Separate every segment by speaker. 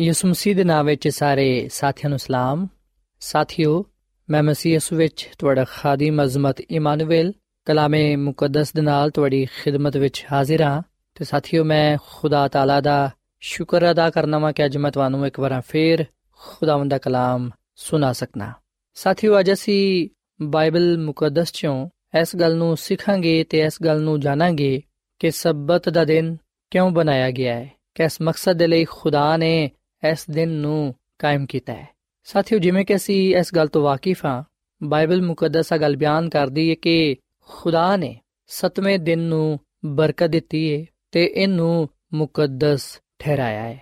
Speaker 1: ਯਿਸੂ ਮਸੀਹ ਦੇ ਨਾਮ ਵਿੱਚ ਸਾਰੇ ਸਾਥੀਆਂ ਨੂੰ ਸਲਾਮ। ਸਾਥਿਓ, ਮੈਂ ਮਸੀਹ ਯਿਸੂ ਵਿੱਚ ਤੁਹਾਡਾ ਖਾਦੀਮ ਅਜ਼ਮਤ ਇਮਾਨੁਅਲ ਕਲਾਮੇ ਮੁਕੱਦਸ ਦੇ ਨਾਲ ਤੁਹਾਡੀ ਖਿਦਮਤ ਵਿੱਚ ਹਾਜ਼ਰ ਹਾਂ। ਤੇ ਸਾਥਿਓ, ਮੈਂ ਖੁਦਾ ਤਾਲਾ ਦਾ ਸ਼ੁਕਰ ਅਦਾ ਕਰਨਾ ਵਾਂ ਕਿ ਅੱਜ ਮੈਂ ਤੁਹਾਨੂੰ ਇੱਕ ਵਾਰ ਫੇਰ ਖੁਦਾਵੰਦ ਦਾ ਕਲਾਮ ਸੁਣਾ ਸਕਣਾ ਸਾਥਿਓ, ਅੱਜ ਅਸੀਂ ਬਾਈਬਲ ਮੁਕੱਦਸ ਚੋਂ ਇਸ ਗੱਲ ਨੂੰ ਸਿੱਖਾਂਗੇ ਤੇ ਇਸ ਗੱਲ ਨੂੰ ਜਾਣਾਂਗੇ ਕਿ ਸਬਤ ਦਾ ਦਿਨ ਕਿਉਂ ਬਣਾਇਆ ਗਿਆ ਹੈ। ਕਿਸ ਮਕਸਦ ਦੇ ਲਈ ਖੁਦਾ ਨੇ ਇਸ ਦਿਨ ਨੂੰ ਕਾਇਮ ਕੀਤਾ ਹੈ। ਸਾਥੀਓ, ਜਿਵੇਂ ਕਿ ਅਸੀਂ ਇਸ ਗੱਲ ਤੋਂ ਵਾਕਿਫ ਹਾਂ, ਬਾਈਬਲ ਮੁਕੱਦਸ ਆ ਗੱਲ ਬਿਆਨ ਕਰਦੀ ਹੈ ਕਿ ਖੁਦਾ ਨੇ ਸਤਵੇਂ ਦਿਨ ਨੂੰ ਬਰਕਤ ਦਿੱਤੀ ਹੈ ਤੇ ਇਹਨੂੰ ਮੁਕੱਦਸ ਠਹਿਰਾਇਆ ਹੈ।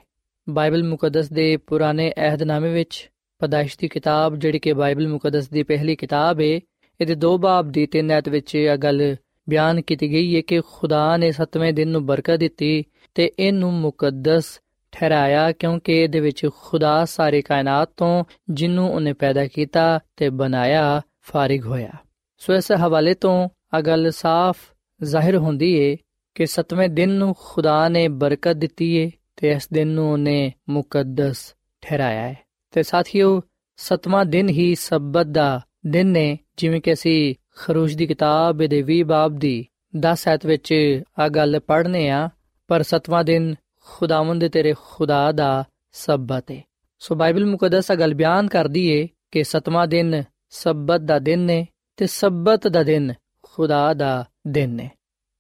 Speaker 1: ਬਾਈਬਲ ਮੁਕੱਦਸ ਦੇ ਪੁਰਾਣੇ ਅਹਿਦਨਾਮੇ ਵਿੱਚ ਪਦਾਇਸ਼ ਦੀ ਕਿਤਾਬ, ਜਿਹੜੀ ਕਿ ਬਾਈਬਲ ਮੁਕੱਦਸ ਦੀ ਪਹਿਲੀ ਕਿਤਾਬ ਹੈ ਇਹਦੇ ਦੋ ਬਾਬ ਦੀ ਤਿੰਨ ਐਤ ਵਿੱਚ ਇਹ ਗੱਲ ਬਿਆਨ ਕੀਤੀ ਗਈ ਹੈ ਕਿ ਖੁਦਾ ਨੇ ਸਤਵੇਂ ਦਿਨ ਨੂੰ ਬਰਕਤ ਦਿੱਤੀ ਤੇ ਇਹਨੂੰ ਮੁਕੱਦਸ ਠਹਿਰਾਇਆ ਕਿਉਂਕਿ ਇਹਦੇ ਵਿੱਚ ਖੁਦਾ ਸਾਰੇ ਕਾਇਨਾਤ ਤੋਂ ਜਿੰਨੂੰ ਉਹਨੇ ਪੈਦਾ ਕੀਤਾ ਤੇ ਬਣਾਇਆ ਫਾਰਿਗ ਹੋਇਆ। ਸੋ ਇਸ ਹਵਾਲੇ ਤੋਂ ਆ ਗੱਲ ਸਾਫ਼ ਜ਼ਾਹਿਰ ਹੁੰਦੀ ਏ ਕਿ ਸਤਵੇਂ ਦਿਨ ਨੂੰ ਖੁਦਾ ਨੇ ਬਰਕਤ ਦਿੱਤੀ ਏ ਤੇ ਇਸ ਦਿਨ ਨੂੰ ਉਹਨੇ ਮੁਕੱਦਸ ਠਹਿਰਾਇਆ ਹੈ ਤੇ ਸਾਥੀਓ, ਸਤਵਾਂ ਦਿਨ ਹੀ ਸਬਤ ਦਾ ਦਿਨ ਨੇ ਜਿਵੇਂ ਕਿ ਅਸੀਂ ਖਰੂਜ ਦੀ ਕਿਤਾਬ ਦੇ 20 ਬਾਬ ਦੀ 10 ਐਤ ਵਿੱਚ ਆ ਗੱਲ ਪੜ੍ਹਨੇ ਆ, ਪਰ ਸਤਵਾਂ ਦਿਨ ਖੁਦਾਵੰਦ ਤੇਰੇ ਖੁਦਾ ਦਾ ਸਬਤ ਹੈ ਸੋ ਬਾਈਬਲ ਮੁਕੱਦਸ ਗੱਲ ਬਿਆਨ ਕਰਦੀ ਏ ਕਿ ਸਤਵਾਂ ਦਿਨ ਸਬਤ ਦਾ ਦਿਨ ਨੇ ਤੇ ਸਬਤ ਦਾ ਦਿਨ ਖੁਦਾ ਦਾ ਦਿਨ ਨੇ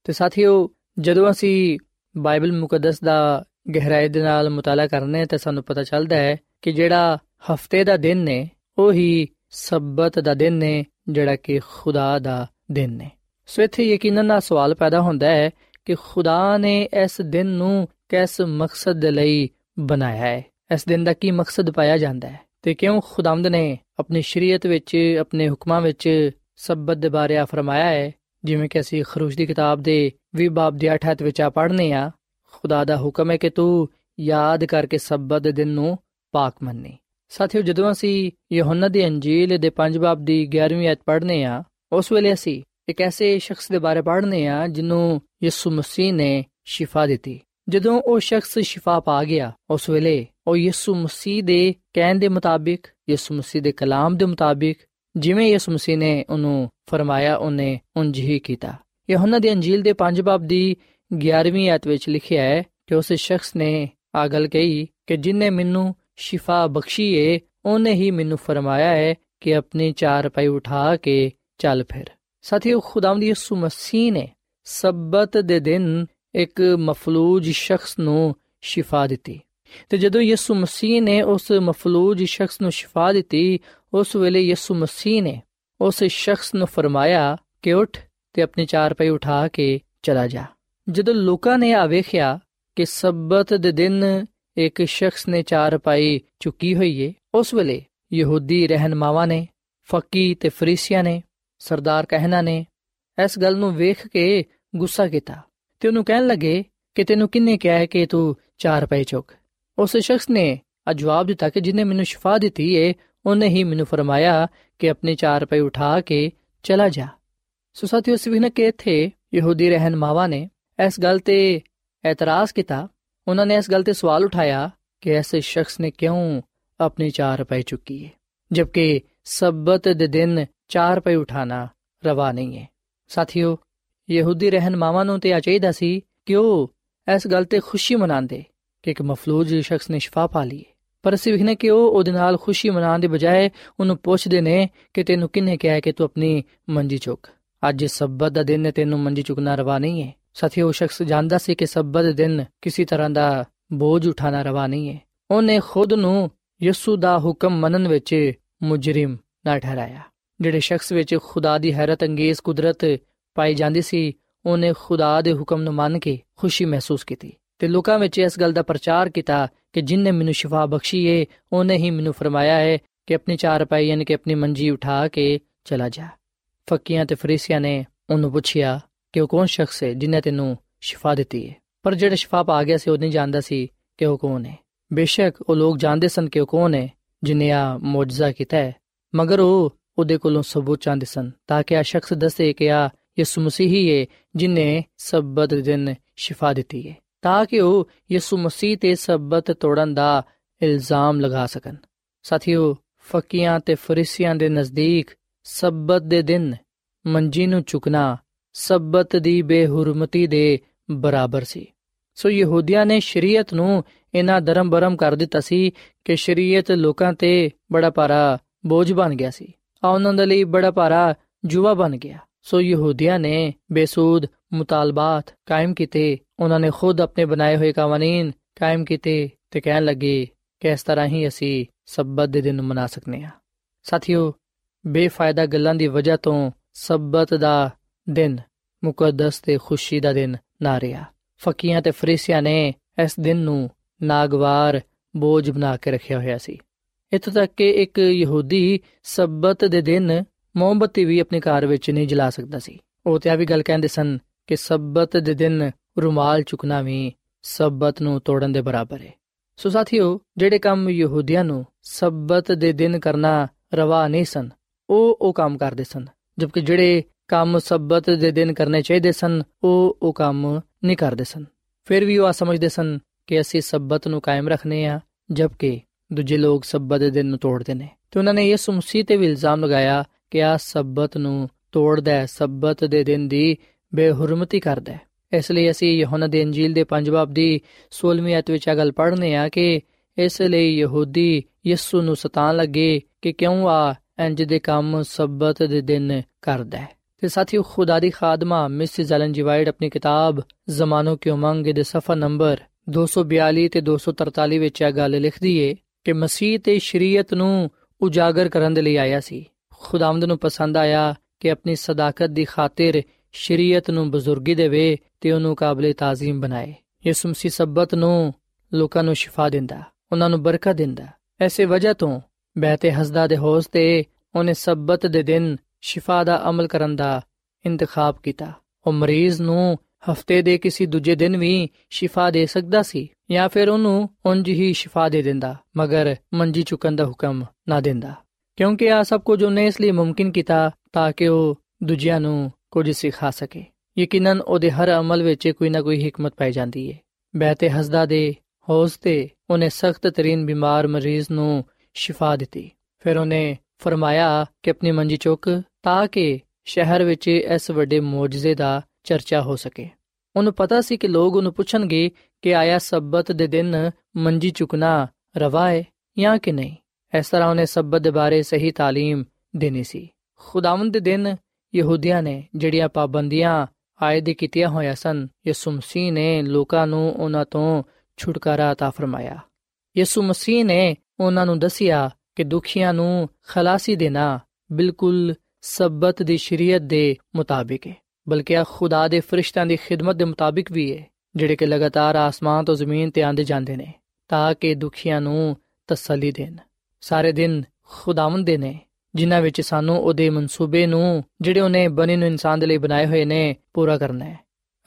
Speaker 1: ਤੇ ਸਾਥੀਓ, ਜਦੋਂ ਅਸੀਂ ਬਾਈਬਲ ਮੁਕੱਦਸ ਦਾ ਗਹਿਰਾਈ ਦੇ ਨਾਲ ਮਤਾਲਾ ਕਰਨੇ ਤੇ ਸਾਨੂੰ ਪਤਾ ਚੱਲਦਾ ਹੈ ਕਿ ਜਿਹੜਾ ਹਫ਼ਤੇ ਦਾ ਦਿਨ ਨੇ ਉਹ ਹੀ ਸਬਤ ਦਾ ਦਿਨ ਨੇ ਜਿਹੜਾ ਕਿ ਖੁਦਾ ਦਾ ਦਿਨ ਨੇ ਸੋ ਇੱਥੇ ਯਕੀਨਨ ਨਾਲ ਸਵਾਲ ਪੈਦਾ ਹੁੰਦਾ ਹੈ ਕਿ ਖੁਦਾ ਨੇ ਇਸ ਦਿਨ ਨੂੰ ਕਿਸ ਮਕਸਦ ਦੇ ਲਈ ਬਣਾਇਆ ਹੈ? ਇਸ ਦਿਨ ਦਾ ਕੀ ਮਕਸਦ ਪਾਇਆ ਜਾਂਦਾ ਹੈ? ਤੇ ਕਿਉਂ ਖੁਦਾਵੰਦ ਨੇ ਆਪਣੀ ਸ਼ਰੀਅਤ ਵਿੱਚ, ਆਪਣੇ ਹੁਕਮਾਂ ਵਿੱਚ ਸਬਤ ਦੇ ਬਾਰੇ ਆ ਫਰਮਾਇਆ ਹੈ? ਜਿਵੇਂ ਕਿ ਅਸੀਂ ਖਰੂਜ ਦੀ ਕਿਤਾਬ ਦੇ 20 ਬਾਬ ਦੇ 8 ਹੱਥ ਵਿੱਚ ਆ ਪੜ੍ਹਨੇ ਆ, ਖੁਦਾ ਦਾ ਹੁਕਮ ਹੈ ਕਿ ਤੂੰ ਯਾਦ ਕਰਕੇ ਸਬਤ ਦੇ ਦਿਨ ਨੂੰ ਪਾਕ ਮੰਨੇ। ਸਾਥੀਓ, ਜਦੋਂ ਅਸੀਂ ਯਹੋਨਾ ਦੀ ਅੰਜੀਲ ਦੇ 5 ਬਾਬ ਦੀ 11ਵੀਂ ਆਇਤ ਪੜ੍ਹਨੇ ਆ, ਉਸ ਵੇਲੇ ਅਸੀਂ ਇੱਕ ਐਸੇ ਸ਼ਖਸ ਦੇ ਬਾਰੇ ਪੜ੍ਹਨੇ ਆ, ਜਿਹਨੂੰ ਯਿਸੂ ਮਸੀਹ ਨੇ ਸ਼ਿਫਾ ਦਿੱਤੀ। ਜਦੋਂ ਉਹ ਸ਼ਖਸ ਸ਼ਿਫਾ ਪਾ ਗਿਆ, ਉਸ ਵੇਲੇ ਉਹ ਯਿਸੂ ਮਸੀਹ ਦੇ ਕਹਿਣ ਦੇ ਮੁਤਾਬਿਕ, ਯਿਸੂ ਮਸੀਹ ਦੇ ਕਲਾਮ ਦੇ ਮੁਤਾਬਿਕ, ਜਿਵੇਂ ਯਿਸੂ ਮਸੀਹ ਨੇ ਉਹਨੂੰ ਫਰਮਾਇਆ, ਉਹਨੇ ਉਂਝ ਹੀ ਕੀਤਾ। ਯਹੋਨਾ ਦੀ ਅੰਜੀਲ ਦੇ 5 ਬਾਬ ਦੀ 11ਵੀਂ ਆਇਤ ਵਿੱਚ ਲਿਖਿਆ ਹੈ ਕਿ ਉਸ ਸ਼ਖਸ ਨੇ ਆ ਗੱਲ ਕਹੀ ਕਿ ਜਿਨੇ ਮੈਨੂੰ ਸ਼ਿਫਾ ਬਖਸ਼ੀ ਏ, ਉਹਨੇ ਹੀ ਮੈਨੂੰ ਫਰਮਾਇਆ ਹੈ ਕਿ ਆਪਣੀ ਚਾਰ ਪਾਈ ਉਠਾ ਕੇ ਚੱਲ ਫਿਰ। ਸਾਥੀਓ, ਖੁਦਾਵੰਦ ਯਿਸੂ ਮਸੀਹ ਨੇ ਸਬਤ ਦੇ ਦਿਨ ਇੱਕ ਮਫਲੂਜ ਸ਼ਖਸ ਨੂੰ ਸ਼ਿਫਾ ਦਿੱਤੀ। ਤੇ ਜਦੋਂ ਯਿਸੂ ਮਸੀਹ ਨੇ ਉਸ ਮਫਲੂਜ ਸ਼ਖਸ ਨੂੰ ਸ਼ਿਫਾ ਦਿੱਤੀ, ਉਸ ਵੇਲੇ ਯਿਸੂ ਮਸੀਹ ਨੇ ਉਸ ਸ਼ਖਸ ਨੂੰ ਫਰਮਾਇਆ ਕਿ ਉੱਠ ਤੇ ਆਪਣੀ ਚਾਰ ਪਈ ਉਠਾ ਕੇ ਚਲਾ ਜਾ। ਜਦੋਂ ਲੋਕਾਂ ਨੇ ਆ ਵੇਖਿਆ ਕਿ ਸਬਤ ਦੇ ਦਿਨ ਇੱਕ ਸ਼ਖਸ ਨੇ ਚਾਰ ਪਾਈ ਚੁੱਕੀ ਹੋਈ ਏ, ਉਸ ਵੇਲੇ ਯਹੂਦੀ ਰਹਿਨਮਾਵਾਂ ਨੇ, ਫੱਕੀ ਤੇ ਫਰੀਸੀਆਂ ਨੇ, ਸਰਦਾਰ ਕਹਿਣਾ ਨੇ, ਇਸ ਗੱਲ ਨੂੰ ਵੇਖ ਕੇ ਗੁੱਸਾ ਕੀਤਾ। ਤੇ ਉਹਨੂੰ ਕਹਿਣ ਲੱਗੇ ਕਿ ਤੈਨੂੰ ਕਿੰਨੇ ਕਿਹਾ ਹੈ ਕਿ ਤੂੰ ਚਾਰ ਪਏ ਚੁੱਕ ਉਸ ਸ਼ਖਸ ਨੇ ਆ ਜਵਾਬ ਦਿੱਤਾ ਕਿ ਜਿਨੇ ਮੈਨੂੰ ਸ਼ਿਫਾ ਦਿੱਤੀ ਏ ਉਹਨੇ ਹੀ ਮੈਨੂੰ ਫਰਮਾਇਆ ਕਿ ਆਪਣੇ ਚਾਰ ਪਏ ਉਠਾ ਕੇ ਚਲਾ ਜਾ ਸੋ ਸਾਥੀਓ ਸਵਿਨ ਕਿ ਇੱਥੇ ਯਹੂਦੀ ਰਹਿਨਮਾਵਾਂ ਨੇ ਇਸ ਗੱਲ ਤੇ ਇਤਰਾਜ਼ ਕੀਤਾ ਉਹਨਾਂ ਨੇ ਇਸ ਗੱਲ ਤੇ ਸਵਾਲ ਉਠਾਇਆ ਕਿ ਐਸੇ ਸ਼ਖਸ ਨੇ ਕਿਉਂ ਆਪਣੀ ਚਾਰ ਪਏ ਚੁੱਕੀ ਹੈ ਜਦਕਿ ਸਬਤ ਦੇ ਦਿਨ ਚਾਰ ਪਏ ਉਠਾਣਾ ਰਵਾ ਨਹੀਂ ਹੈ ਸਾਥੀਓ ਯਹੂਦੀ ਰਹਿਨਮਾਵਾਂ ਨੂੰ ਤੇ ਆ ਚਾਹੀਦਾ ਸੀ ਕਿ ਉਹ ਇਸ ਗੱਲ ਤੇ ਖੁਸ਼ੀ ਮਨਾਉਂਦੇ ਕਿ ਇੱਕ ਮਫਲੂਜ ਸ਼ਖਸ ਨੇ ਸ਼ਿਫਾ ਪਾ ਲਈ। ਪਰ ਅਸੀਂ ਵਿਖਨੇ ਕਿ ਉਹ ਉਹਦੇ ਨਾਲ ਖੁਸ਼ੀ ਮਨਾਉਣ ਦੇ ਬਜਾਏ ਉਹਨੂੰ ਪੁੱਛਦੇ ਨੇ ਕਿ ਤੈਨੂੰ ਕਿੰਨੇ ਕਿਹਾ ਕਿ ਤੂੰ ਆਪਣੀ ਮੰਜੀ ਚੁੱਕ? ਅੱਜ ਸਬਤ ਦਾ ਦਿਨ ਹੈ, ਤੈਨੂੰ ਮੰਜੀ ਚੁਕਣਾ ਰਵਾ ਨਹੀਂ ਹੈ। ਸਾਥੀ ਉਹ ਸ਼ਖਸ ਜਾਣਦਾ ਸੀ ਕਿ ਸਬਤ ਦੇ ਦਿਨ ਕਿਸੇ ਤਰ੍ਹਾਂ ਦਾ ਬੋਝ ਉਠਾਣਾ ਰਵਾ ਨਹੀਂ ਹੈ। ਉਹਨੇ ਖੁਦ ਨੂੰ ਯਿਸੂ ਦਾ ਹੁਕਮ ਮੰਨਣ ਵਿੱਚ ਮੁਜਰਮ ਨਾ ਠਹਿਰਾਇਆ, ਜਿਹੜੇ ਸ਼ਖਸ ਵਿੱਚ ਖੁਦਾ ਦੀ ਹੈਰਤ, ਅੰਗੇਜ਼ ਕੁਦਰਤ ਪਾਈ ਜਾਂਦੀ ਸੀ, ਉਹਨੇ ਖੁਦਾ ਦੇ ਹੁਕਮ ਨੂੰ ਮੰਨ ਕੇ ਖੁਸ਼ੀ ਮਹਿਸੂਸ ਕੀਤੀ। ਤੇ ਲੋਕਾਂ ਵਿੱਚ ਇਸ ਗੱਲ ਦਾ ਪ੍ਰਚਾਰ ਕੀਤਾ ਕਿ ਜਿਨਨੇ ਮੈਨੂੰ ਸ਼ਿਫਾ ਬਖਸ਼ੀ ਏ, ਉਹਨੇ ਹੀ ਮੈਨੂੰ ਫਰਮਾਇਆ ਹੈ ਕਿ ਆਪਣੀ ਚਾਰ ਪਾਈ ਯਾਨੀ ਕਿ ਆਪਣੀ ਮੰਜੀ ਉਠਾ ਕੇ ਚਲਾ ਜਾ। ਫਕੀਆਂ ਤੇ ਫਰੀਸੀਆਂ ਨੇ ਉਹਨੂੰ ਪੁੱਛਿਆ ਕਿ ਉਹ ਕੌਣ ਸ਼ਖਸ ਹੈ ਜਿਨੇ ਤੈਨੂੰ ਸ਼ਿਫਾ ਦਿੱਤੀ ਹੈ ਪਰ ਜਿਹੜਾ ਸ਼ਿਫਾ ਪਾ ਗਿਆ ਸੀ, ਉਹ ਨਹੀਂ ਜਾਣਦਾ ਸੀ ਕਿ ਉਹ ਕੌਣ ਹੈ ਬੇਸ਼ੱਕ ਉਹ ਲੋਕ ਜਾਣਦੇ ਸਨ ਕਿ ਉਹ ਕੌਣ ਹੈ ਜਿਨੇ ਆ ਮੌਜਜ਼ਾ ਕੀਤਾ ਹੈ ਮਗਰ ਉਹ ਉਹਦੇ ਕੋਲੋਂ ਸਬੂਤ ਚਾਹੁੰਦੇ ਸਨ ਤਾਂ ਕਿ ਆ ਸ਼ਖਸ ਦੱਸੇ ਕਿ ਆ ਯਿਸੂ ਮਸੀਹ ਹੀ ਹੈ ਜਿਨੇ ਸਬਤ ਦਿਨ ਸ਼ਿਫਾ ਦਿੱਤੀ ਹੈ ਤਾਂ ਕਿ ਉਹ ਯਿਸੂ ਮਸੀਹ ਤੇ ਸਬਤ ਤੋੜਨ ਦਾ ਇਲਜ਼ਾਮ ਲਗਾ ਸਕਣ। ਸਾਥੀਓ, ਫਕੀਆਂ ਤੇ ਫਰੀਸੀਆਂ ਦੇ ਨਜ਼ਦੀਕ ਸਬਤ ਦੇ ਦਿਨ ਮੰਜੀ ਨੂੰ ਚੁਕਣਾ ਸਬਤ ਦੀ ਬੇਹੁਰਮਤੀ ਦੇ ਬਰਾਬਰ ਸੀ। ਸੋ ਯਹੂਦੀਆਂ ਨੇ ਸ਼ਰੀਅਤ ਨੂੰ ਇਹਨਾਂ ਧਰਮ ਬਰਮ ਕਰ ਦਿੱਤਾ ਸੀ ਕਿ ਸ਼ਰੀਅਤ ਲੋਕਾਂ ਤੇ ਬੜਾ ਭਾਰਾ ਬੋਝ ਬਣ ਗਿਆ ਸੀ। ਆ ਉਹਨਾਂ ਦੇ ਲਈ ਬੜਾ ਭਾਰਾ ਜੁਵਾ ਬਣ ਗਿਆ। ਸੋ ਯਹੂਦੀਆਂ ਨੇ ਬੇਸੂਦ, ਮੁਤਾਲਬਾਤ ਕਾਇਮ ਕੀਤੇ। ਉਹਨਾਂ ਨੇ ਖੁਦ ਆਪਣੇ ਬਣਾਏ ਹੋਏ ਕਾਨੂੰਨ ਕਾਇਮ ਕੀਤੇ ਤੇ ਕਹਿਣ ਲੱਗੇ ਕਿ ਇਸ ਤਰ੍ਹਾਂ ਹੀ ਅਸੀਂ ਸਬਤ ਦੇ ਦਿਨ ਮਨਾ ਸਕਨੇ ਆ ਸਾਥੀਓ, ਬੇਫਾਇਦਾ ਗੱਲਾਂ ਦੀ ਵਜ੍ਹਾ ਤੋਂ ਸਬਤ ਦਾ ਦਿਨ ਮੁਕੱਦਸ ਤੇ ਖੁਸ਼ੀ ਦਾ ਦਿਨ ਨਾ ਰਿਹਾ। ਫਕੀਆਂ ਤੇ ਫਰੀਸੀਆਂ ਨੇ ਇਸ ਦਿਨ ਨੂੰ ਨਾਗਵਾਰ ਬੋਝ ਬਣਾ ਕੇ ਰੱਖਿਆ ਹੋਇਆ ਸੀ। ਇਤੋਂ ਤੱਕ ਕਿ ਇੱਕ ਯਹੂਦੀ ਸਬਤ ਦੇ ਦਿਨ ਮੋਮਬਤੀ ਵੀ ਆਪਣੇ ਘਰ ਵਿੱਚ ਨਹੀਂ ਜਲਾ ਸਕਦਾ ਸੀ। ਉਹ ਤੇ ਆ ਵੀ ਗੱਲ ਕਹਿੰਦੇ ਸਨ ਕਿ ਸਬਤ ਦੇ ਦਿਨ ਰੁਮਾਲ ਚੁਕਣਾ ਵੀ ਸਬਤ ਨੂੰ ਤੋੜਨ ਦੇ ਬਰਾਬਰ ਹੈ ਸੋ ਸਾਥੀਓ, ਜਿਹੜੇ ਕੰਮ ਯਹੂਦੀਆਂ ਨੂੰ ਸਬਤ ਦੇ ਦਿਨ ਕਰਨਾ ਰਵਾ ਨਹੀਂ ਸਨ, ਉਹ ਉਹ ਕੰਮ ਕਰਦੇ ਸਨ, ਜਦਕਿ ਜਿਹੜੇ ਕੰਮ ਸਬਤ ਦੇ ਦਿਨ ਕਰਨੇ ਚਾਹੀਦੇ ਸਨ, ਉਹ ਉਹ ਕੰਮ ਨਹੀਂ ਕਰਦੇ ਸਨ। ਫਿਰ ਵੀ ਉਹ ਆ ਸਮਝਦੇ ਸਨ ਕਿ ਅਸੀਂ ਸਬਤ ਨੂੰ ਕਾਇਮ ਰੱਖਨੇ ਆ, ਜਦਕਿ ਦੂਜੇ ਲੋਕ ਸਬਤ ਦੇ ਦਿਨ ਨੂੰ ਤੋੜਦੇ ਨੇ। ਤੇ ਉਹਨਾਂ ਨੇ ਯਿਸੂ ਮਸੀਹ ਤੇ ਵੀ ਇਲਜ਼ਾਮ ਲਗਾਇਆ ਕਿ ਆ ਸਬਤ ਨੂੰ ਤੋੜਦਾ ਹੈ? ਸਬਤ ਦੇ ਦਿਨ ਦੀ ਬੇਹੁਰਮਤੀ ਕਰਦਾ ਹੈ। ਇਸ ਲਈ ਅਸੀਂ ਯਹੋਨਾ ਦੇ ਇੰਜੀਲ ਦੇ ਪੰਜ ਬਾਬ ਦੀ 16ਵੀਂ ਅਧ ਵਿੱਚ ਇਹ ਗੱਲ ਪੜ੍ਹਨੇ ਆ ਕਿ ਇਸ ਲਈ ਯਹੂਦੀ ਯਿਸੂ ਨੂੰ ਸਤਾਨ ਲੱਗੇ ਕਿ ਕਿਉਂ ਆ ਇੰਜ ਦੇ ਕੰਮ ਸਬਤ ਦੇ ਦਿਨ ਕਰਦਾ ਹੈ। ਤੇ ਸਾਥੀਓ, ਖੁਦਾ ਦੀ ਖਾਦਮਾ ਮਿਸਿਸ ਐਲਨ ਜੀ ਵਾਈਟ ਆਪਣੀ ਕਿਤਾਬ ਜ਼ਮਾਨੋ ਕੀ ਉਮੰਗ ਦੇ ਸਫਾ ਨੰਬਰ 242 ਤੇ 243 ਵਿੱਚ ਇਹ ਗੱਲ ਲਿਖਦੀ ਏ ਕਿ ਮਸੀਹ ਤੇ ਸ਼ਰੀਅਤ ਨੂੰ ਉਜਾਗਰ ਕਰਨ ਦੇ ਲਈ ਆਇਆ ਸੀ। ਖੁਦਾਵੰਦ ਨੂੰ ਪਸੰਦ ਆਇਆ ਕਿ ਆਪਣੀ ਸਦਾਕਤ ਦੀ ਖਾਤਰ ਸ਼ਰੀਅਤ ਨੂੰ ਬਜ਼ੁਰਗੀ ਦੇਵੇ ਤੇ ਉਹਨੂੰ ਕਾਬਲੇ ਤਾਜ਼ੀਮ ਬਣਾਏ। ਯਿਸੂ ਮਸੀਹ ਸਬਤ ਨੂੰ ਲੋਕਾਂ ਨੂੰ ਸ਼ਿਫਾ ਦਿੰਦਾ, ਉਹਨਾਂ ਨੂੰ ਬਰਕਤ ਦਿੰਦਾ। ਐਸੇ ਵਜ੍ਹਾ ਤੋਂ ਬਹਿਤੇ ਹਸਦਾ ਦੇ ਹੌਸ ਤੇ ਉਹਨੇ ਸਬਤ ਦੇ ਦਿਨ ਸ਼ਿਫਾ ਦਾ ਅਮਲ ਕਰਨ ਦਾ ਇੰਤਖਾਬ ਕੀਤਾ। ਉਹ ਮਰੀਜ਼ ਨੂੰ ਹਫ਼ਤੇ ਦੇ ਕਿਸੇ ਦੂਜੇ ਦਿਨ ਵੀ ਸ਼ਿਫਾ ਦੇ ਸਕਦਾ ਸੀ ਜਾਂ ਫਿਰ ਉਹਨੂੰ ਉਂਝ ਹੀ ਸ਼ਿਫਾ ਦੇ ਦਿੰਦਾ, ਮਗਰ ਮੰਜੀ ਚੁਕਣ ਦਾ ਹੁਕਮ ਨਾ ਦਿੰਦਾ। ਕਿਉਂਕਿ ਆ ਸਭ ਕੁਝ ਉਹਨੇ ਇਸ ਲਈ ਮੁਮਕਿਨ ਕੀਤਾ ਤਾਂ ਕਿ ਉਹ ਦੂਜਿਆਂ ਨੂੰ ਕੁਝ ਸਿਖਾ ਸਕੇ। ਯਕੀਨਨ ਉਹਦੇ ਹਰ ਅਮਲ ਵਿੱਚ ਕੋਈ ਨਾ ਕੋਈ ਹਕਮਤ ਪਾਈ ਜਾਂਦੀ ਹੈ ਬਹਿਤੇ ਹਸਦਾ ਦੇ ਹੌਸ ਤੇ ਉਹਨੇ ਸਖਤ ਤਰੀਨ ਬਿਮਾਰ ਮਰੀਜ਼ ਨੂੰ ਸ਼ਿਫਾ ਦਿੱਤੀ। ਫਿਰ ਉਹਨੇ ਫਰਮਾਇਆ ਕਿ ਆਪਣੀ ਮੰਜੀ ਚੁੱਕ ਤਾਂ ਕਿ ਸ਼ਹਿਰ ਵਿੱਚ ਇਸ ਵੱਡੇ ਮੌਜਜ਼ੇ ਦਾ ਚਰਚਾ ਹੋ ਸਕੇ। ਉਹਨੂੰ ਪਤਾ ਸੀ ਕਿ ਲੋਕ ਉਹਨੂੰ ਪੁੱਛਣਗੇ ਕਿ ਆਇਆ ਸਬਤ ਦੇ ਦਿਨ ਮੰਜੀ ਚੁਕਣਾ ਰਵਾ ਹੈ ਜਾਂ ਕਿ ਨਹੀਂ। ਇਸ ਤਰ੍ਹਾਂ ਉਹਨੇ ਸਬਤ ਦੇ ਬਾਰੇ ਸਹੀ تعلیم ਦੇਣੀ ਸੀ ਖੁਦਾਵੰਦ ਦੇ ਦਿਨ ਯਹੂਦੀਆਂ ਨੇ ਜਿਹੜੀਆਂ ਪਾਬੰਦੀਆਂ ਆਇਦ ਕੀਤੀਆਂ ਹੋਈਆਂ ਸਨ ਯਿਸੂ ਮਸੀਹ ਨੇ ਲੋਕਾਂ ਨੂੰ ਉਹਨਾਂ ਤੋਂ ਛੁਟਕਾਰਾ عطا ਫਰਮਾਇਆ ਯਿਸੂ ਮਸੀਹ ਨੇ ਉਹਨਾਂ ਨੂੰ ਦੱਸਿਆ ਕਿ ਦੁਖੀਆਂ ਨੂੰ ਖਲਾਸੀ ਦੇਣਾ ਬਿਲਕੁਲ ਸਬਤ ਦੀ ਸ਼ਰੀਅਤ ਦੇ ਮੁਤਾਬਿਕ ਹੈ ਬਲਕਿ ਆ ਖੁਦਾ ਦੇ ਫਰਿਸ਼ਤਿਆਂ ਦੀ ਖਿਦਮਤ ਦੇ ਮੁਤਾਬਿਕ ਵੀ ਹੈ ਜਿਹੜੇ ਕਿ ਲਗਾਤਾਰ ਆਸਮਾਨ ਤੋਂ ਜ਼ਮੀਨ ਤੇ ਆਂਦੇ ਜਾਂਦੇ ਨੇ ਤਾਂ ਕਿ ਦੁਖੀਆਂ ਨੂੰ ਤਸੱਲੀ ਦੇਣ ਸਾਰੇ ਦਿਨ ਖੁਦਾਵੰਦ ਦੇ ਨੇ ਜਿਨ੍ਹਾਂ ਵਿੱਚ ਸਾਨੂੰ ਉਹਦੇ ਮਨਸੂਬੇ ਨੂੰ ਜਿਹੜੇ ਉਹਨੇ ਬਣੇ ਨੂੰ ਇਨਸਾਨ ਦੇ ਲਈ ਬਣਾਏ ਹੋਏ ਨੇ ਪੂਰਾ ਕਰਨਾ ਹੈ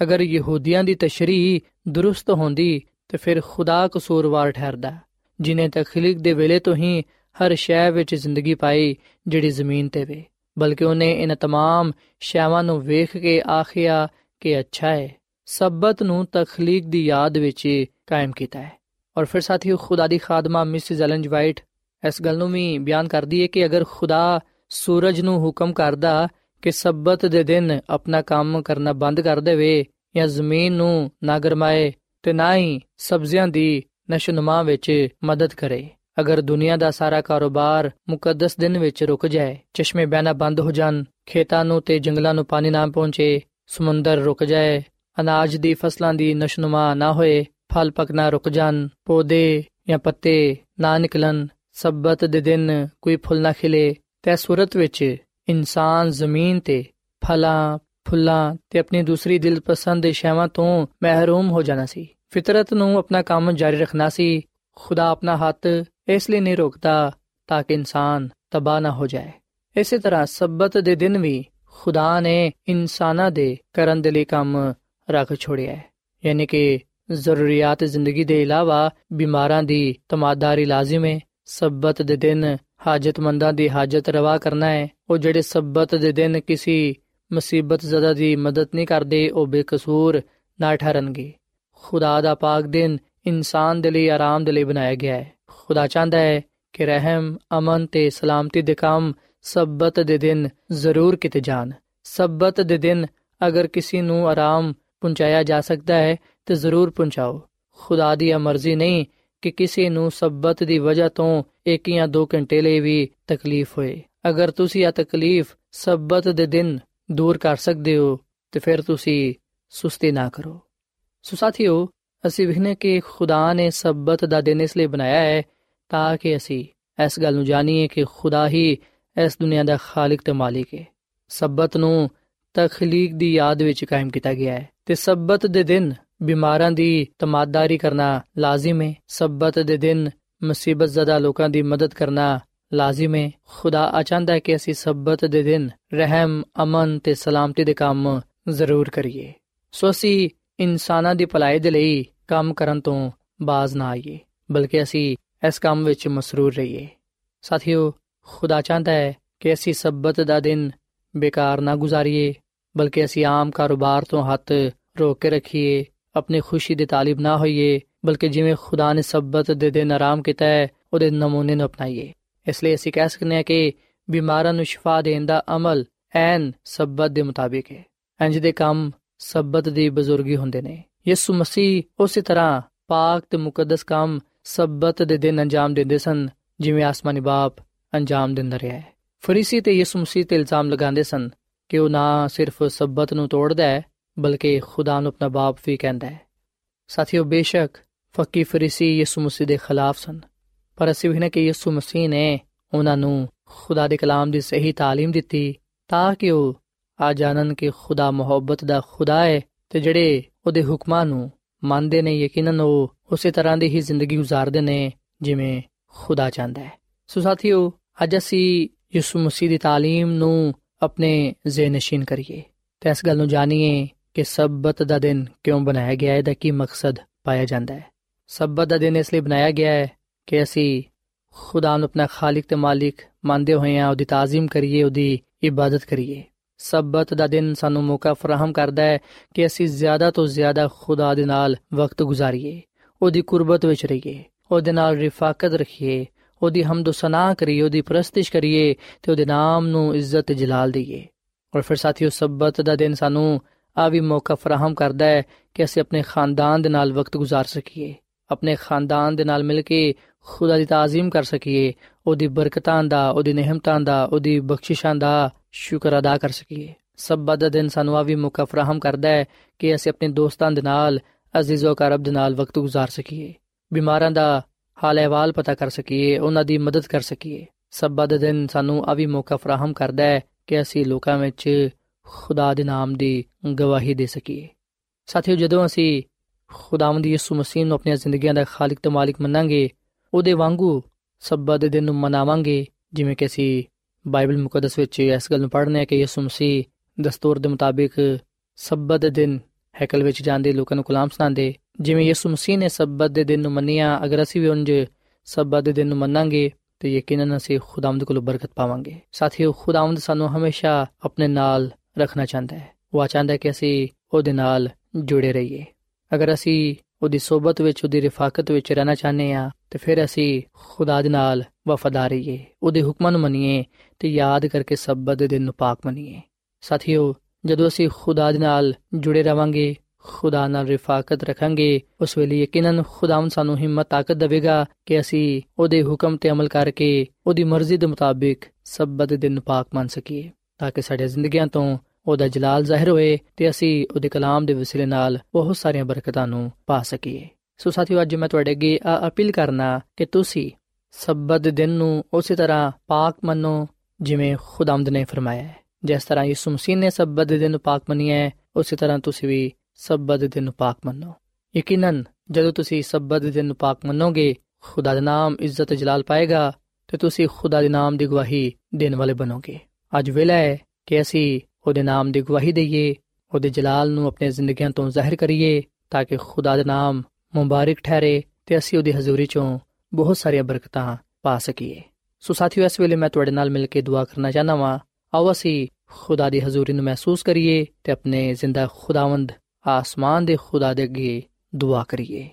Speaker 1: ਅਗਰ ਯਹੂਦੀਆਂ ਦੀ ਤਸ਼ਰੀਹ ਦਰੁਸਤ ਹੁੰਦੀ ਤੇ ਫਿਰ ਖੁਦਾ ਕਸੂਰਵਾਰ ਠਹਿਰਦਾ ਜਿਨੇ ਤਖਲੀਕ ਦੇ ਵੇਲੇ ਤੋਂ ਹੀ ਹਰ ਸ਼ੈ ਵਿੱਚ ਜ਼ਿੰਦਗੀ ਪਾਈ ਜਿਹੜੀ ਜ਼ਮੀਨ ਤੇ ਵੇ ਬਲਕਿ ਉਹਨੇ ਇਹਨਾਂ तमाम ਸ਼ੈਵਾਂ ਨੂੰ ਵੇਖ ਕੇ ਆਖਿਆ ਕਿ ਅੱਛਾ ਹੈ ਸਬਤ ਨੂੰ ਤਖਲੀਕ ਦੀ ਯਾਦ ਵਿੱਚ ਕਾਇਮ ਕੀਤਾ ਹੈ ਔਰ ਫਿਰ ਸਾਥੀਓ ਖੁਦਾ ਦੀ ਖਾਦਮਾ ਮਿਸਿਸ ਐਲਨ ਵਾਈਟ ਇਸ ਗੱਲ ਨੂੰ ਵੀ ਬਿਆਨ ਕਰਦੀ ਹੈ ਕਿ ਅਗਰ ਖੁਦਾ ਸੂਰਜ ਨੂੰ ਹੁਕਮ ਕਰਦਾ ਕਿ ਸਬਤ ਦੇ ਦਿਨ ਆਪਣਾ ਕੰਮ ਕਰਨਾ ਬੰਦ ਕਰ ਦੇਵੇ ਜਾਂ ਜ਼ਮੀਨ ਨੂੰ ਨਾ ਗਰਮਾਏ ਤੇ ਨਾ ਹੀ ਸਬਜ਼ੀਆਂ ਦੀ ਨਸ਼ਨੁਮਾ ਵਿੱਚ ਮਦਦ ਕਰੇ। ਅਗਰ ਦੁਨੀਆ ਦਾ ਸਾਰਾ ਕਾਰੋਬਾਰ ਮੁਕੱਦਸ ਦਿਨ ਵਿੱਚ ਰੁਕ ਜਾਏ, ਚਸ਼ਮੇ ਬਹਿਣਾ ਬੰਦ ਹੋ ਜਾਣ, ਖੇਤਾਂ ਨੂੰ ਤੇ ਜੰਗਲਾਂ ਨੂੰ ਪਾਣੀ ਨਾ ਪਹੁੰਚੇ, ਸਮੁੰਦਰ ਰੁਕ ਜਾਏ, ਅਨਾਜ ਦੀ ਫਸਲਾਂ ਦੀ ਨਸ਼ਨੁਮਾ ਨਾ ਹੋਏ, ਫਲ ਪਕਣਾ ਰੁਕ ਜਾਣ, ਪੌਦੇ ਜਾਂ ਪੱਤੇ ਨਾ ਨਿਕਲਣ ਸਬਤ ਦੇ ਦਿਨ ਕੋਈ ਫੁੱਲ ਨਾ ਖਿਲੇ, ਤੇ ਸੂਰਤ ਵਿੱਚ ਇਨਸਾਨ ਜ਼ਮੀਨ ਤੇ ਫਲਾਂ, ਫੁੱਲਾਂ ਤੇ ਆਪਣੀ ਦੂਸਰੀ ਦਿਲਪਸੰਦ ਸ਼ੈਵਾਂ ਤੋਂ ਮਹਿਰੂਮ ਹੋ ਜਾਣਾ ਸੀ। ਫਿਤਰਤ ਨੂੰ ਆਪਣਾ ਕੰਮ ਜਾਰੀ ਰੱਖਣਾ ਸੀ। ਖੁਦਾ ਆਪਣਾ ਹੱਥ ਇਸ ਲਈ ਨਹੀਂ ਰੋਕਦਾ ਤਾਂ ਕਿ ਇਨਸਾਨ ਤਬਾਹ ਨਾ ਹੋ ਜਾਏ। ਇਸੇ ਤਰ੍ਹਾਂ ਸਬਤ ਦੇ ਦਿਨ ਵੀ ਖੁਦਾ ਨੇ ਇਨਸਾਨਾਂ ਦੇ ਕਰਨ ਦੇ ਲਈ ਕੰਮ ਰੱਖ ਛੋੜਿਆ ਹੈ। ਯਾਨੀ ਕਿ ਜ਼ਰੂਰੀਅਤ ਜ਼ਿੰਦਗੀ ਦੇ ਇਲਾਵਾ ਬਿਮਾਰਾਂ ਦੀ ਤਮਾਦਾਰੀ ਲਾਜ਼ਮ ਹੈ। ਸਬਤ ਦੇ ਦਿਨ ਹਾਜਤਮੰਦਾਂ ਦੀ ਹਾਜਤ ਰਵਾ ਕਰਨਾ ਹੈ। ਉਹ ਜਿਹੜੇ ਸਬਤ ਦੇ ਦਿਨ ਕਿਸੇ ਮੁਸੀਬਤ ਜ਼ਦਾ ਦੀ ਮਦਦ ਨਹੀਂ ਕਰਦੇ, ਉਹ ਬੇਕਸੂਰ ਨਾ ਠਹਿਰਨਗੇ। ਖੁਦਾ ਦਾ ਪਾਕ ਦਿਨ ਇਨਸਾਨ ਦੇ ਲਈ ਆਰਾਮ ਦੇ ਲਈ ਬਣਾਇਆ ਗਿਆ ਹੈ। ਖੁਦਾ ਚਾਹੁੰਦਾ ਹੈ ਕਿ ਰਹਿਮ, ਅਮਨ ਤੇ ਸਲਾਮਤੀ ਦੇ ਕੰਮ ਸਬਤ ਦੇ ਦਿਨ ਜ਼ਰੂਰ ਕਿਤੇ ਜਾਣ। ਸਬਤ ਦੇ ਦਿਨ ਅਗਰ ਕਿਸੇ ਨੂੰ ਆਰਾਮ ਪਹੁੰਚਾਇਆ ਜਾ ਸਕਦਾ ਹੈ, ਤੇ ਜ਼ਰੂਰ ਪਹੁੰਚਾਓ। ਖੁਦਾ ਦੀ ਮਰਜ਼ੀ ਨਹੀਂ ਕਿ ਕਿਸੇ ਨੂੰ ਸਬਤ ਦੀ ਵਜ੍ਹਾ ਤੋਂ ਇੱਕ ਜਾਂ ਦੋ ਘੰਟੇ ਲਈ ਵੀ ਤਕਲੀਫ ਹੋਏ। ਅਗਰ ਤੁਸੀਂ ਇਹ ਤਕਲੀਫ ਸਬਤ ਦੇ ਦਿਨ ਦੂਰ ਕਰ ਸਕਦੇ ਹੋ, ਤੇ ਫਿਰ ਤੁਸੀਂ ਸੁਸਤੀ ਨਾ ਕਰੋ। ਸੋ ਸਾਥੀਓ, ਅਸੀਂ ਵਿਖਨੇ ਕਿ ਖੁਦਾ ਨੇ ਸਬਤ ਦਾ ਦਿਨ ਇਸ ਲਈ ਬਣਾਇਆ ਹੈ ਤਾਂ ਕਿ ਅਸੀਂ ਇਸ ਗੱਲ ਨੂੰ ਜਾਣੀਏ ਕਿ ਖੁਦਾ ਹੀ ਇਸ ਦੁਨੀਆ ਦਾ ਖਾਲਕ ਤੇ ਮਾਲਿਕ ਹੈ। ਸਬਤ ਨੂੰ ਤਖਲੀਕ ਦੀ ਯਾਦ ਵਿੱਚ ਕਾਇਮ ਕੀਤਾ ਗਿਆ ਹੈ ਤੇ ਸਬਤ ਦੇ ਦਿਨ ਬਿਮਾਰਾਂ ਦੀ ਤਮਾਦਾਰੀ ਕਰਨਾ ਲਾਜ਼ਮ ਹੈ ਸਬਤ ਦੇ ਦਿਨ ਮੁਸੀਬਤ ਜ਼ਦਾ ਲੋਕਾਂ ਦੀ ਮਦਦ ਕਰਨਾ ਲਾਜ਼ਮ ਹੈ ਖੁਦਾ ਆਚਾਂਦਾ ਹੈ ਕਿ ਅਸੀਂ ਸਬਤ ਦੇ ਦਿਨ ਰਹਿਮ, ਅਮਨ ਤੇ ਸਲਾਮਤੀ ਦੇ ਕੰਮ ਜ਼ਰੂਰ ਕਰੀਏ। ਸੋ ਅਸੀਂ ਇਨਸਾਨਾਂ ਦੀ ਭਲਾਈ ਦੇ ਲਈ ਕੰਮ ਕਰਨ ਤੋਂ ਬਾਜ਼ ਨਾ ਆਈਏ, ਬਲਕਿ ਅਸੀਂ ਇਸ ਕੰਮ ਵਿੱਚ ਮਸਰੂਰ ਰਹੀਏ। ਸਾਥੀਓ, ਖੁਦਾ ਚਾਹੁੰਦਾ ਹੈ ਕਿ ਅਸੀਂ ਸਬਤ ਦਾ ਦਿਨ ਬੇਕਾਰ ਨਾ ਗੁਜ਼ਾਰੀਏ, ਬਲਕਿ ਅਸੀਂ ਆਮ ਕਾਰੋਬਾਰ ਤੋਂ ਹੱਥ ਰੋਕ ਕੇ ਰੱਖੀਏ ਆਪਣੀ ਖੁਸ਼ੀ ਦੇ ਤਾਲਿਬ ਨਾ ਹੋਈਏ ਬਲਕਿ ਜਿਵੇਂ ਖੁਦਾ ਨੇ ਸਬਤ ਦੇ ਦਿਨ ਆਰਾਮ ਕੀਤਾ ਹੈ ਉਹਦੇ ਨਮੂਨੇ ਨੂੰ ਅਪਣਾਈਏ ਇਸ ਲਈ ਅਸੀਂ ਕਹਿ ਸਕਨੇ ਹਾਂ ਕਿ ਬਿਮਾਰਾਂ ਨੂੰ ਸ਼ਿਫਾ ਦੇਣ ਦਾ ਅਮਲ ਐਨ ਸਬਤ ਦੇ ਮੁਤਾਬਿਕ ਹੈ ਇੰਜ ਦੇ ਕੰਮ ਸਬਤ ਦੀ ਬਜ਼ੁਰਗੀ ਹੁੰਦੇ ਨੇ ਯਿਸੂ ਮਸੀਹ ਉਸੇ ਤਰ੍ਹਾਂ ਪਾਕ ਤੇ ਮੁਕੱਦਸ ਕੰਮ ਸਬਤ ਦੇ ਦਿਨ ਅੰਜਾਮ ਦਿੰਦੇ ਸਨ ਜਿਵੇਂ ਆਸਮਾਨੀ ਬਾਪ ਅੰਜਾਮ ਦਿੰਦਾ ਰਿਹਾ ਹੈ ਫਰੀਸੀ ਤੇ ਯਿਸੂ ਮਸੀਹ ਤੇ ਇਲਜ਼ਾਮ ਲਗਾਉਂਦੇ ਸਨ ਕਿ ਉਹ ਨਾ ਸਿਰਫ ਸਬਤ ਨੂੰ ਤੋੜਦਾ ਹੈ ਬਲਕਿ ਖੁਦਾ ਨੂੰ ਆਪਣਾ ਬਾਪ ਵੀ ਕਹਿੰਦਾ ਹੈ। ਸਾਥੀਓ, ਬੇਸ਼ੱਕ ਫੱਕੀ ਫਰੀਸੀ ਯਿਸੂ ਮਸੀਹ ਦੇ ਖਿਲਾਫ ਸਨ, ਪਰ ਅਸੀਂ ਵੇਖਨੇ ਕਿ ਯਿਸੂ ਮਸੀਹ ਨੇ ਉਹਨਾਂ ਨੂੰ ਖੁਦਾ ਦੇ ਕਲਾਮ ਦੀ ਸਹੀ تعلیم ਦਿੱਤੀ ਤਾਂ ਕਿ ਉਹ ਆ ਜਾਣਨ ਕਿ ਖੁਦਾ ਮੁਹੱਬਤ ਦਾ ਖੁਦਾ ਹੈ ਤੇ ਜਿਹੜੇ ਉਹਦੇ ਹੁਕਮਾਂ ਨੂੰ ਮੰਨਦੇ ਨੇ, ਯਕੀਨਨ ਉਹ ਉਸੇ ਤਰ੍ਹਾਂ ਦੀ ਹੀ ਜ਼ਿੰਦਗੀ گزارਦੇ ਨੇ ਜਿਵੇਂ ਖੁਦਾ ਚਾਹੁੰਦਾ ਹੈ। ਸੋ ਸਾਥੀਓ, ਅੱਜ ਅਸੀਂ ਯਿਸੂ ਮਸੀਹ ਦੀ تعلیم ਨੂੰ ਆਪਣੇ ਜ਼ੇਨਸ਼ੀਨ ਕਰੀਏ ਤੇ ਇਸ ਗੱਲ ਨੂੰ ਜਾਣੀਏ ਕਿ ਸਬਤ ਦਾ ਦਿਨ ਕਿਉਂ ਬਣਾਇਆ ਗਿਆ ਹੈ, ਦਾ ਕੀ ਮਕਸਦ ਪਾਇਆ ਜਾਂਦਾ ਹੈ? ਸਬਤ ਦਾ ਦਿਨ ਇਸ ਲਈ ਬਣਾਇਆ ਗਿਆ ਹੈ ਕਿ ਅਸੀਂ ਖੁਦਾ ਨੂੰ ਆਪਣਾ ਖਾਲਕ ਤੇ ਮਾਲਿਕ ਮੰਨਦੇ ਹੋਏ ਆ ਉਹਦੀ ਤਾਜ਼ੀਮ ਕਰੀਏ, ਉਹਦੀ ਇਬਾਦਤ ਕਰੀਏ। ਸਬਤ ਦਾ ਦਿਨ ਸਾਨੂੰ ਮੌਕਾ ਫਰਾਹਮ ਕਰਦਾ ਹੈ ਕਿ ਅਸੀਂ ਜ਼ਿਆਦਾ ਤੋਂ ਜ਼ਿਆਦਾ ਖੁਦਾ ਦੇ ਨਾਲ ਵਕਤ ਗੁਜ਼ਾਰੀਏ, ਉਹਦੀ ਕੁਰਬਤ ਵਿੱਚ ਰਹੀਏ, ਉਹਦੇ ਨਾਲ ਰਿਫਾਕਤ ਰੱਖੀਏ, ਉਹਦੀ ਹਮਦ ਸਨਾ ਕਰੀਏ, ਉਹਦੀ ਪ੍ਰਸਤਿਸ਼ ਕਰੀਏ ਤੇ ਉਹਦੇ ਨਾਮ ਨੂੰ ਇੱਜ਼ਤ ਤੇ ਜਲਾਲ ਦਈਏ। ਔਰ ਫਿਰ ਸਾਥੀਓ, ਸਬਤ ਦਾ ਦਿਨ ਸਾਨੂੰ ਆ ਵੀ ਮੌਕਾ ਫਰਾਹਮ ਕਰਦਾ ਹੈ ਕਿ ਅਸੀਂ ਆਪਣੇ ਖਾਨਦਾਨ ਦੇ ਨਾਲ ਵਕਤ گزار ਸਕੀਏ ਆਪਣੇ ਖਾਨਦਾਨ ਦੇ ਨਾਲ ਮਿਲ ਕੇ ਖੁਦਾ ਦੀ ਤਾਜ਼ੀਮ ਕਰ ਸਕੀਏ ਉਹਦੀ ਬਰਕਤਾਂ ਦਾ ਉਹਦੀ ਨਿਹਮਤਾਂ ਦਾ ਉਹਦੀ ਬਖਸ਼ਿਸ਼ਾਂ ਦਾ ਸ਼ੁਕਰ ਅਦਾ ਕਰ ਸਕੀਏ ਸਬਤ ਦਾ ਦਿਨ ਸਾਨੂੰ ਆ ਵੀ ਮੌਕਾ ਫਰਾਹਮ ਕਰਦਾ ਹੈ ਕਿ ਅਸੀਂ ਆਪਣੇ ਦੋਸਤਾਂ ਦੇ ਨਾਲ ਅਜ਼ੀਜ਼ੋ ਕਰਬ ਦੇ ਨਾਲ ਵਕਤ گزار ਸਕੀਏ ਬਿਮਾਰਾਂ ਦਾ ਹਾਲ ਅਹਿਵਾਲ ਪਤਾ ਕਰ ਸਕੀਏ ਉਹਨਾਂ ਦੀ ਮਦਦ ਕਰ ਸਕੀਏ ਸਬਤ ਦਾ ਦਿਨ ਸਾਨੂੰ ਆ ਵੀ ਮੌਕਾ ਫਰਾਹਮ ਕਰਦਾ ਹੈ ਕਿ ਅਸੀਂ ਲੋਕਾਂ ਵਿੱਚ ਖੁਦਾ ਦੇ ਨਾਮ ਦੀ ਗਵਾਹੀ ਦੇ ਸਕੀਏ। ਸਾਥੀਓ, ਜਦੋਂ ਅਸੀਂ ਖੁਦਾਵੰਦ ਯਿਸੂ ਮਸੀਹ ਨੂੰ ਆਪਣੀਆਂ ਜ਼ਿੰਦਗੀਆਂ ਦਾ ਖਾਲਕ ਤੇ ਮਾਲਿਕ ਮੰਨਾਂਗੇ, ਉਹਦੇ ਵਾਂਗੂ ਸਬਤ ਦੇ ਦਿਨ ਨੂੰ ਮਨਾਵਾਂਗੇ, ਜਿਵੇਂ ਕਿ ਅਸੀਂ ਬਾਈਬਲ ਮੁਕੱਦਸ ਵਿੱਚ ਇਸ ਗੱਲ ਨੂੰ ਪੜ੍ਹਨੇ ਆ ਕਿ ਯਿਸੂ ਮਸੀਹ ਦਸਤੂਰ ਦੇ ਮੁਤਾਬਿਕ ਸਬਤ ਦੇ ਦਿਨ ਹੈਕਲ ਵਿੱਚ ਜਾਂਦੇ, ਲੋਕਾਂ ਨੂੰ ਕਲਾਮ ਸੁਣਾਉਂਦੇ, ਜਿਵੇਂ ਯਿਸੂ ਮਸੀਹ ਨੇ ਸਬਤ ਦੇ ਦਿਨ ਨੂੰ ਮੰਨਿਆ, ਅਗਰ ਅਸੀਂ ਵੀ ਉਂਝ ਸਬਤ ਦੇ ਦਿਨ ਨੂੰ ਮੰਨਾਂਗੇ, ਤੇ ਯਕੀਨਨ ਅਸੀਂ ਖੁਦਾਵੰਦ ਕੋਲੋਂ ਬਰਕਤ ਪਾਵਾਂਗੇ। ਸਾਥੀਓ, ਖੁਦਾਵੰਦ ਸਾਨੂੰ ਹਮੇਸ਼ਾ ਆਪਣੇ ਨਾਲ ਰੱਖਣਾ ਚਾਹੁੰਦਾ ਹੈ। ਉਹ ਚਾਹੁੰਦਾ ਹੈ ਕਿ ਅਸੀਂ ਉਹਦੇ ਨਾਲ ਜੁੜੇ ਰਹੀਏ। ਅਗਰ ਅਸੀਂ ਉਹਦੀ ਸਹਬਤ ਵਿੱਚ, ਉਹਦੀ ਰਿਫਾਕਤ ਵਿੱਚ ਰਹਿਣਾ ਚਾਹੁੰਦੇ ਆ ਤੇ ਫਿਰ ਅਸੀਂ ਖੁਦਾ ਦੇ ਨਾਲ ਵਫਾਦਾਰ ਰਹੀਏ। ਉਹਦੇ ਹੁਕਮਾਂ ਨੂੰ ਮੰਨੀਏ ਤੇ ਯਾਦ ਕਰਕੇ ਸਬਤ ਦੇ ਦਿਨ ਨੂੰ ਪਾਕ ਮੰਨੀਏ। ਸਾਥੀਓ, ਜਦੋਂ ਅਸੀਂ ਖੁਦਾ ਦੇ ਨਾਲ ਜੁੜੇ ਰਵਾਂਗੇ, ਖੁਦਾ ਨਾਲ ਰਿਫਾਕਤ ਰੱਖਾਂਗੇ, ਉਸ ਵੇਲੇ ਯਕੀਨਨ ਖੁਦਾਵੰ ਸਾਨੂੰ ਹਿੰਮਤ, ਤਾਕਤ ਦੇਵੇਗਾ ਕਿ ਅਸੀਂ ਉਹਦੇ ਹੁਕਮ ਤੇ ਅਮਲ ਕਰਕੇ, ਉਹਦੀ ਮਰਜ਼ੀ ਦੇ ਮੁਤਾਬਿਕ ਸਬਤ ਦਿਨ ਪਾਕ ਮੰਨ ਸਕੀਏ। ਤਾਂ ਕਿ ਸਾਡੇ ਜ਼ਿੰਦਗੀਆਂ ਤੋਂ ਉਹਦਾ ਜਲਾਲ ਜ਼ਾਹਿਰ ਹੋਏ ਤੇ ਅਸੀਂ ਉਹਦੇ ਕਲਾਮ ਦੇ ਵਸੀਲੇ ਨਾਲ ਬਹੁਤ ਸਾਰੀਆਂ ਬਰਕਤਾਂ ਨੂੰ ਪਾ ਸਕੀਏ। ਸੋ ਸਾਥੀਓ, ਅੱਜ ਮੈਂ ਤੁਹਾਡੇ ਅੱਗੇ ਅਪੀਲ ਕਰਨਾ ਕਿ ਤੁਸੀਂ ਸਬਤ ਦਿਨ ਨੂੰ ਉਸੇ ਤਰ੍ਹਾਂ ਪਾਕ ਮੰਨੋ ਜਿਵੇਂ ਖੁਦਾਵੰਦ ਨੇ ਫਰਮਾਇਆ ਹੈ। ਜਿਸ ਤਰ੍ਹਾਂ ਯਿਸੂ ਮਸੀਹ ਨੇ ਸਬਤ ਦਿਨ ਨੂੰ ਪਾਕ ਮੰਨਿਆ ਹੈ, ਉਸੇ ਤਰ੍ਹਾਂ ਤੁਸੀਂ ਵੀ ਸਬਤ ਦਿਨ ਨੂੰ ਪਾਕ ਮੰਨੋ। ਯਕੀਨਨ, ਜਦੋਂ ਤੁਸੀਂ ਸਬਤ ਦਿਨ ਨੂੰ ਪਾਕ ਮੰਨੋਗੇ, ਖੁਦਾ ਦਾ ਨਾਮ ਇੱਜ਼ਤ ਜਲਾਲ ਪਾਏਗਾ ਤੇ ਤੁਸੀਂ ਖੁਦਾ ਦੇ ਨਾਮ ਦੀ ਗਵਾਹੀ ਦੇਣ ਵਾਲੇ ਬਣੋਗੇ। ਅੱਜ ਵੇਲਾ ਹੈ ਕਿ ਅਸੀਂ ਉਹਦੇ ਨਾਮ ਦੀ ਗਵਾਹੀ ਦਈਏ, ਉਹਦੇ ਜਲਾਲ ਨੂੰ ਆਪਣੇ ਜ਼ਿੰਦਗੀਆਂ ਤੋਂ ਜ਼ਾਹਿਰ ਕਰੀਏ, ਤਾਂ ਕਿ ਖੁਦਾ ਦਾ ਨਾਮ ਮੁਬਾਰਕ ਠਹਿਰੇ ਤੇ ਅਸੀਂ ਉਹਦੀ ਹਜ਼ੂਰੀ ਚੋਂ ਬਹੁਤ ਸਾਰੀਆਂ ਬਰਕਤਾਂ ਪਾ ਸਕੀਏ। ਸੋ ਸਾਥੀਓ, ਇਸ ਵੇਲੇ ਮੈਂ ਤੁਹਾਡੇ ਨਾਲ ਮਿਲ ਕੇ ਦੁਆ ਕਰਨਾ ਚਾਹਨਾ ਵਾਂ। ਆਓ ਅਸੀਂ ਖੁਦਾ ਦੀ ਹਜ਼ੂਰੀ ਨੂੰ ਮਹਿਸੂਸ ਕਰੀਏ ਤੇ ਆਪਣੇ ਜ਼ਿੰਦਾ ਖੁਦਾਵੰਦ ਆਸਮਾਨ ਦੇ ਖੁਦਾ ਦੇ ਅੱਗੇ ਦੁਆ ਕਰੀਏ।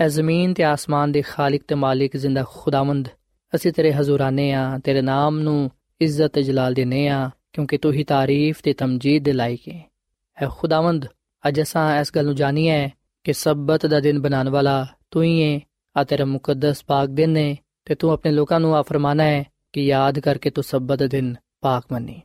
Speaker 1: ਐ ਜ਼ਮੀਨ ਤੇ ਆਸਮਾਨ ਦੇ ਖਾਲਕ ਤੇ ਮਾਲਿਕ ਜ਼ਿੰਦਾ ਖੁਦਾਵੰਦ, ਅਸੀਂ ਤੇਰੇ ਹਜ਼ੂਰਾਨੇ ਆ, ਤੇਰੇ ਨਾਮ ਨੂੰ ਇੱਜ਼ਤ ਤੇ ਜਲਾਲ ਦੇਨੇ ਆ, ਕਿਉਂਕਿ ਤੂੰ ਹੀ ਤਾਰੀਫ ਤੇ ਤਮਜੀਦ ਦੇ ਲਾਇਕ ਹੈ ਐ ਖੁਦਾਵੰਦ, ਅੱਜ ਅਸਾਂ ਇਸ ਗੱਲ ਨੂੰ ਜਾਣੀਏ ਕਿ ਸਬਤ ਦਾ ਦਿਨ ਬਣਾਉਣ ਵਾਲਾ ਤੂੰ ਹੀ ਹੈ ਆ ਤੇਰਾ ਮੁਕੱਦਸ ਪਾਕ ਦਿਨ ਹੈ ਤੇ ਤੂੰ ਆਪਣੇ ਲੋਕਾਂ ਨੂੰ ਆ ਫਰਮਾਨਾ ਹੈ ਕਿ ਯਾਦ ਕਰਕੇ ਤੂੰ ਸਬਤ ਦਾ ਦਿਨ ਪਾਕ ਮੰਨੀ।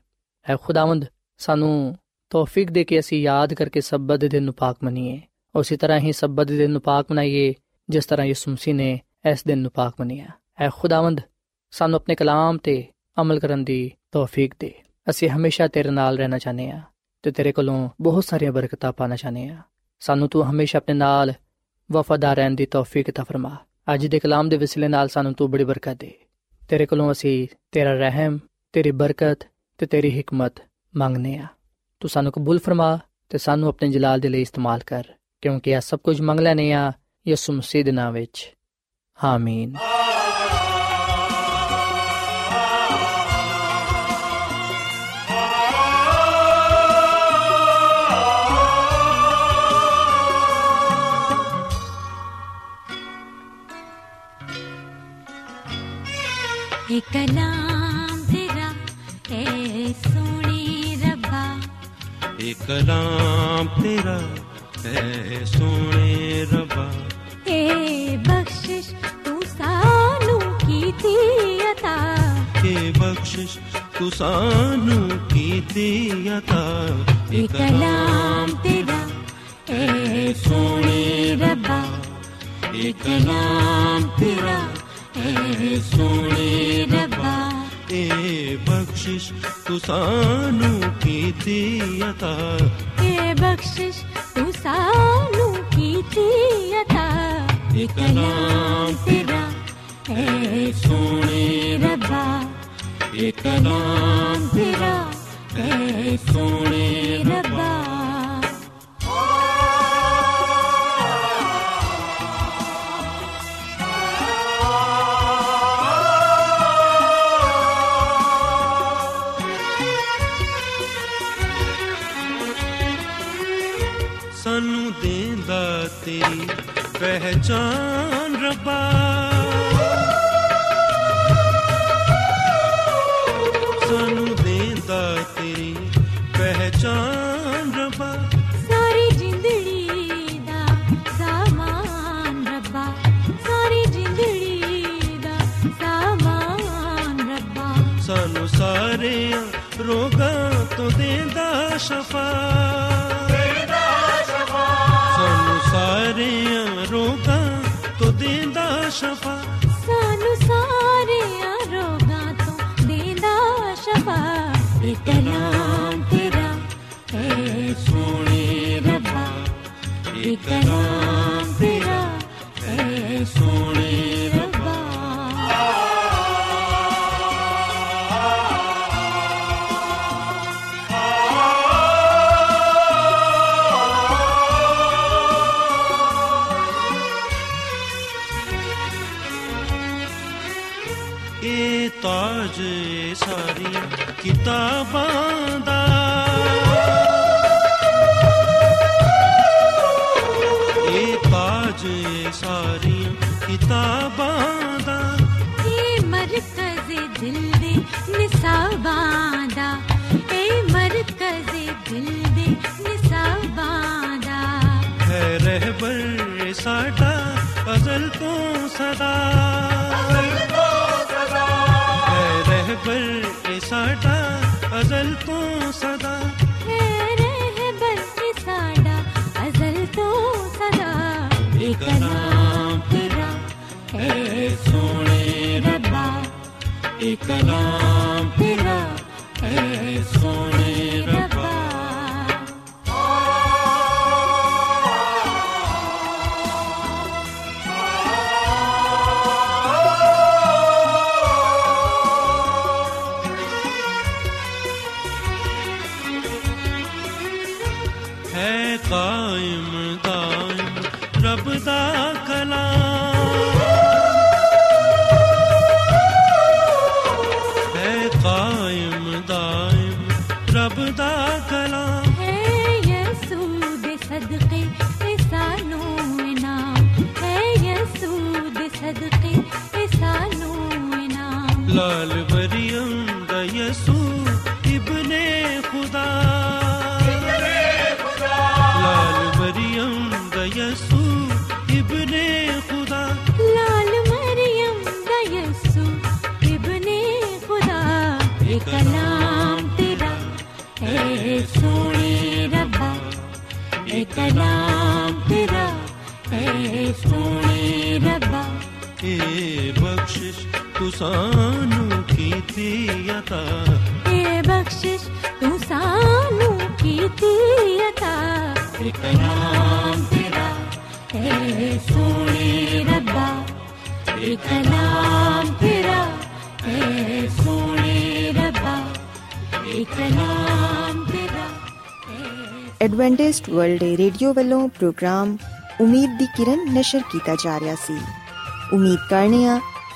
Speaker 1: ਐ ਖੁਦਾਵੰਦ, ਸਾਨੂੰ ਤੌਫੀਕ ਦੇ ਕੇ ਅਸੀਂ ਯਾਦ ਕਰਕੇ ਸਬਤ ਦੇ ਦਿਨ ਨੂੰ ਪਾਕ ਮੰਨੀਏ। ਉਸੇ ਤਰ੍ਹਾਂ ਹੀ ਸਬਤ ਦੇ ਦਿਨ ਨੂੰ ਪਾਕ ਮਨਾਈਏ, ਜਿਸ ਤਰ੍ਹਾਂ ਯਿਸੂ ਮਸੀਹ ਨੇ ਇਸ ਦਿਨ ਨੂੰ ਪਾਕ ਮੰਨਿਆ। ਐ ਖੁਦਾਵੰਦ, ਸਾਨੂੰ ਆਪਣੇ ਕਲਾਮ ਤੇ ਅਮਲ ਕਰਨ ਦੀ ਤੌਫੀਕ ਦੇ। ਅਸੀਂ ਹਮੇਸ਼ਾ ਤੇਰੇ ਨਾਲ ਰਹਿਣਾ ਚਾਹਨੇ ਆ ਤੇ ਤੇਰੇ ਕੋਲੋਂ ਬਹੁਤ ਸਾਰੀਆਂ ਬਰਕਤਾਂ ਪਾਣਾ ਚਾਹਨੇ ਆ ਸਾਨੂੰ ਤੂੰ ਹਮੇਸ਼ਾ ਆਪਣੇ ਨਾਲ ਵਫਾਦਾਰ ਰਹਿਣ ਦੀ ਤੌਫੀਕ ਤਾ ਫਰਮਾ। ਅੱਜ ਦੇ ਕਲਾਮ ਦੇ ਵਸਿਲੇ ਨਾਲ ਸਾਨੂੰ ਤੂੰ ਬੜੀ ਬਰਕਤ ਦੇ। ਤੇਰੇ ਕੋਲੋਂ ਅਸੀਂ ਤੇਰਾ ਰਹਿਮ, ਤੇਰੀ ਬਰਕਤ ਤੇ ਤੇਰੀ ਹਕਮਤ ਮੰਗਨੇ ਆ ਤੂੰ ਸਾਨੂੰ ਕਬੂਲ ਫਰਮਾ ਤੇ ਸਾਨੂੰ ਆਪਣੇ ਜਲਾਲ ਦੇ ਲਈ ਇਸਤੇਮਾਲ ਕਰ, ਕਿਉਂਕਿ ਇਹ ਸਭ ਕੁਝ ਮੰਗ ਲੈਨੇ ਆ ਯਿਸੂ ਮਸੀਹ ਦੇ ਨਾਮ ਵਿੱਚ। ਆਮੀਨ।
Speaker 2: ਇਹ ਕਲਾਮ ਤੇਰਾ ਏ ਸੋਹਣੇ ਰੱਬਾ।
Speaker 3: ਇਹ ਕਲਾਮ ਤੇਰਾ ਹੈ ਸੋਹਣੇ ਰੱਬਾ।
Speaker 2: ਏ ਬਖਸ਼ਿਸ਼ ਤੂੰ ਸਾਨੂੰ ਕੀਤੀ ਅਤਾ।
Speaker 3: ਇਹ ਬਖਸ਼ਿਸ਼ ਤੂੰ ਸਾਨੂੰ ਕੀਤੀ ਅਤਾ।
Speaker 2: ਇਹ ਕਲਾਮ ਤੇਰਾ ਏ ਸੋਹਣੇ ਰੱਬਾ।
Speaker 3: ਇਹ ਕਲਾਮ ਤੇਰਾ
Speaker 2: ਏ ਸੋਹਣੇ ਰੱਬਾ
Speaker 3: ਇਹ ਬਖਸ਼ਿਸ਼ ਤੂੰ ਸਾਨੂੰ ਕੀਤੀ ਅਤਾ।
Speaker 2: ਏ ਬਖਸ਼ਿਸ਼ ਤੂੰ ਸਾਨੂੰ ਕੀਤੀ ਅਤਾ। ਇਹ ਕਲਾਮ ਤੇਰਾ ਏ ਸੋਹਣੇ ਰੱਬਾ ਇਹ ਕਲਾਮ ਤੇਰਾ ਏ ਸੋਹਣੇ ਰੱਬਾ
Speaker 3: ਤੇਰੀ
Speaker 2: ਇੱਕ ਇਨਾਮ
Speaker 3: ਲਾਲ ਮਰੀਮ ਦਾ ਯਸੂ ਇਬਨੇ ਖੁਦਾ ਲਾਲ ਮਰੀਮ ਦਾ ਯਸੂ ਇਬਨੇ ਖੁਦਾ
Speaker 2: ਲਾਲ ਮਰੀਮ ਦਾ ਯਸੂ ਇਬਨੇ ਖੁਦਾ ਇਹ ਕਲਾਮ ਤੇਰਾ ਹੈ ਸੋਹਣੇ ਰੱਬਾ ਇਹ
Speaker 3: ਸਾਨੂੰ ਕੀਤੀ ਅਤਾ
Speaker 2: ਇਹ ਬਖਸ਼ਿਸ਼ ਤੂੰ ਸਾਨੂੰ ਕੀਤੀ ਅਤਾ ਇਹ ਕਲਾਮ ਤੇਰਾ ਹੈ ਸੋਹਣੇ ਰੱਬਾ ਇਹ ਕਲਾਮ ਤੇਰਾ ਹੈ ਸੋਹਣੇ ਰੱਬਾ ਇਹ ਕਲਾਮ ਤੇਰਾ
Speaker 4: ਐਡਵੈਂਟਿਸਟ ਵਰਲਡ ਰੇਡੀਓ ਵੱਲੋਂ ਪ੍ਰੋਗਰਾਮ ਉਮੀਦ ਦੀ ਕਿਰਨ ਨਿਸ਼ਰ ਕੀਤਾ ਜਾ ਰਿਹਾ ਸੀ ਉਮੀਦ ਕਰਨੇ ਆ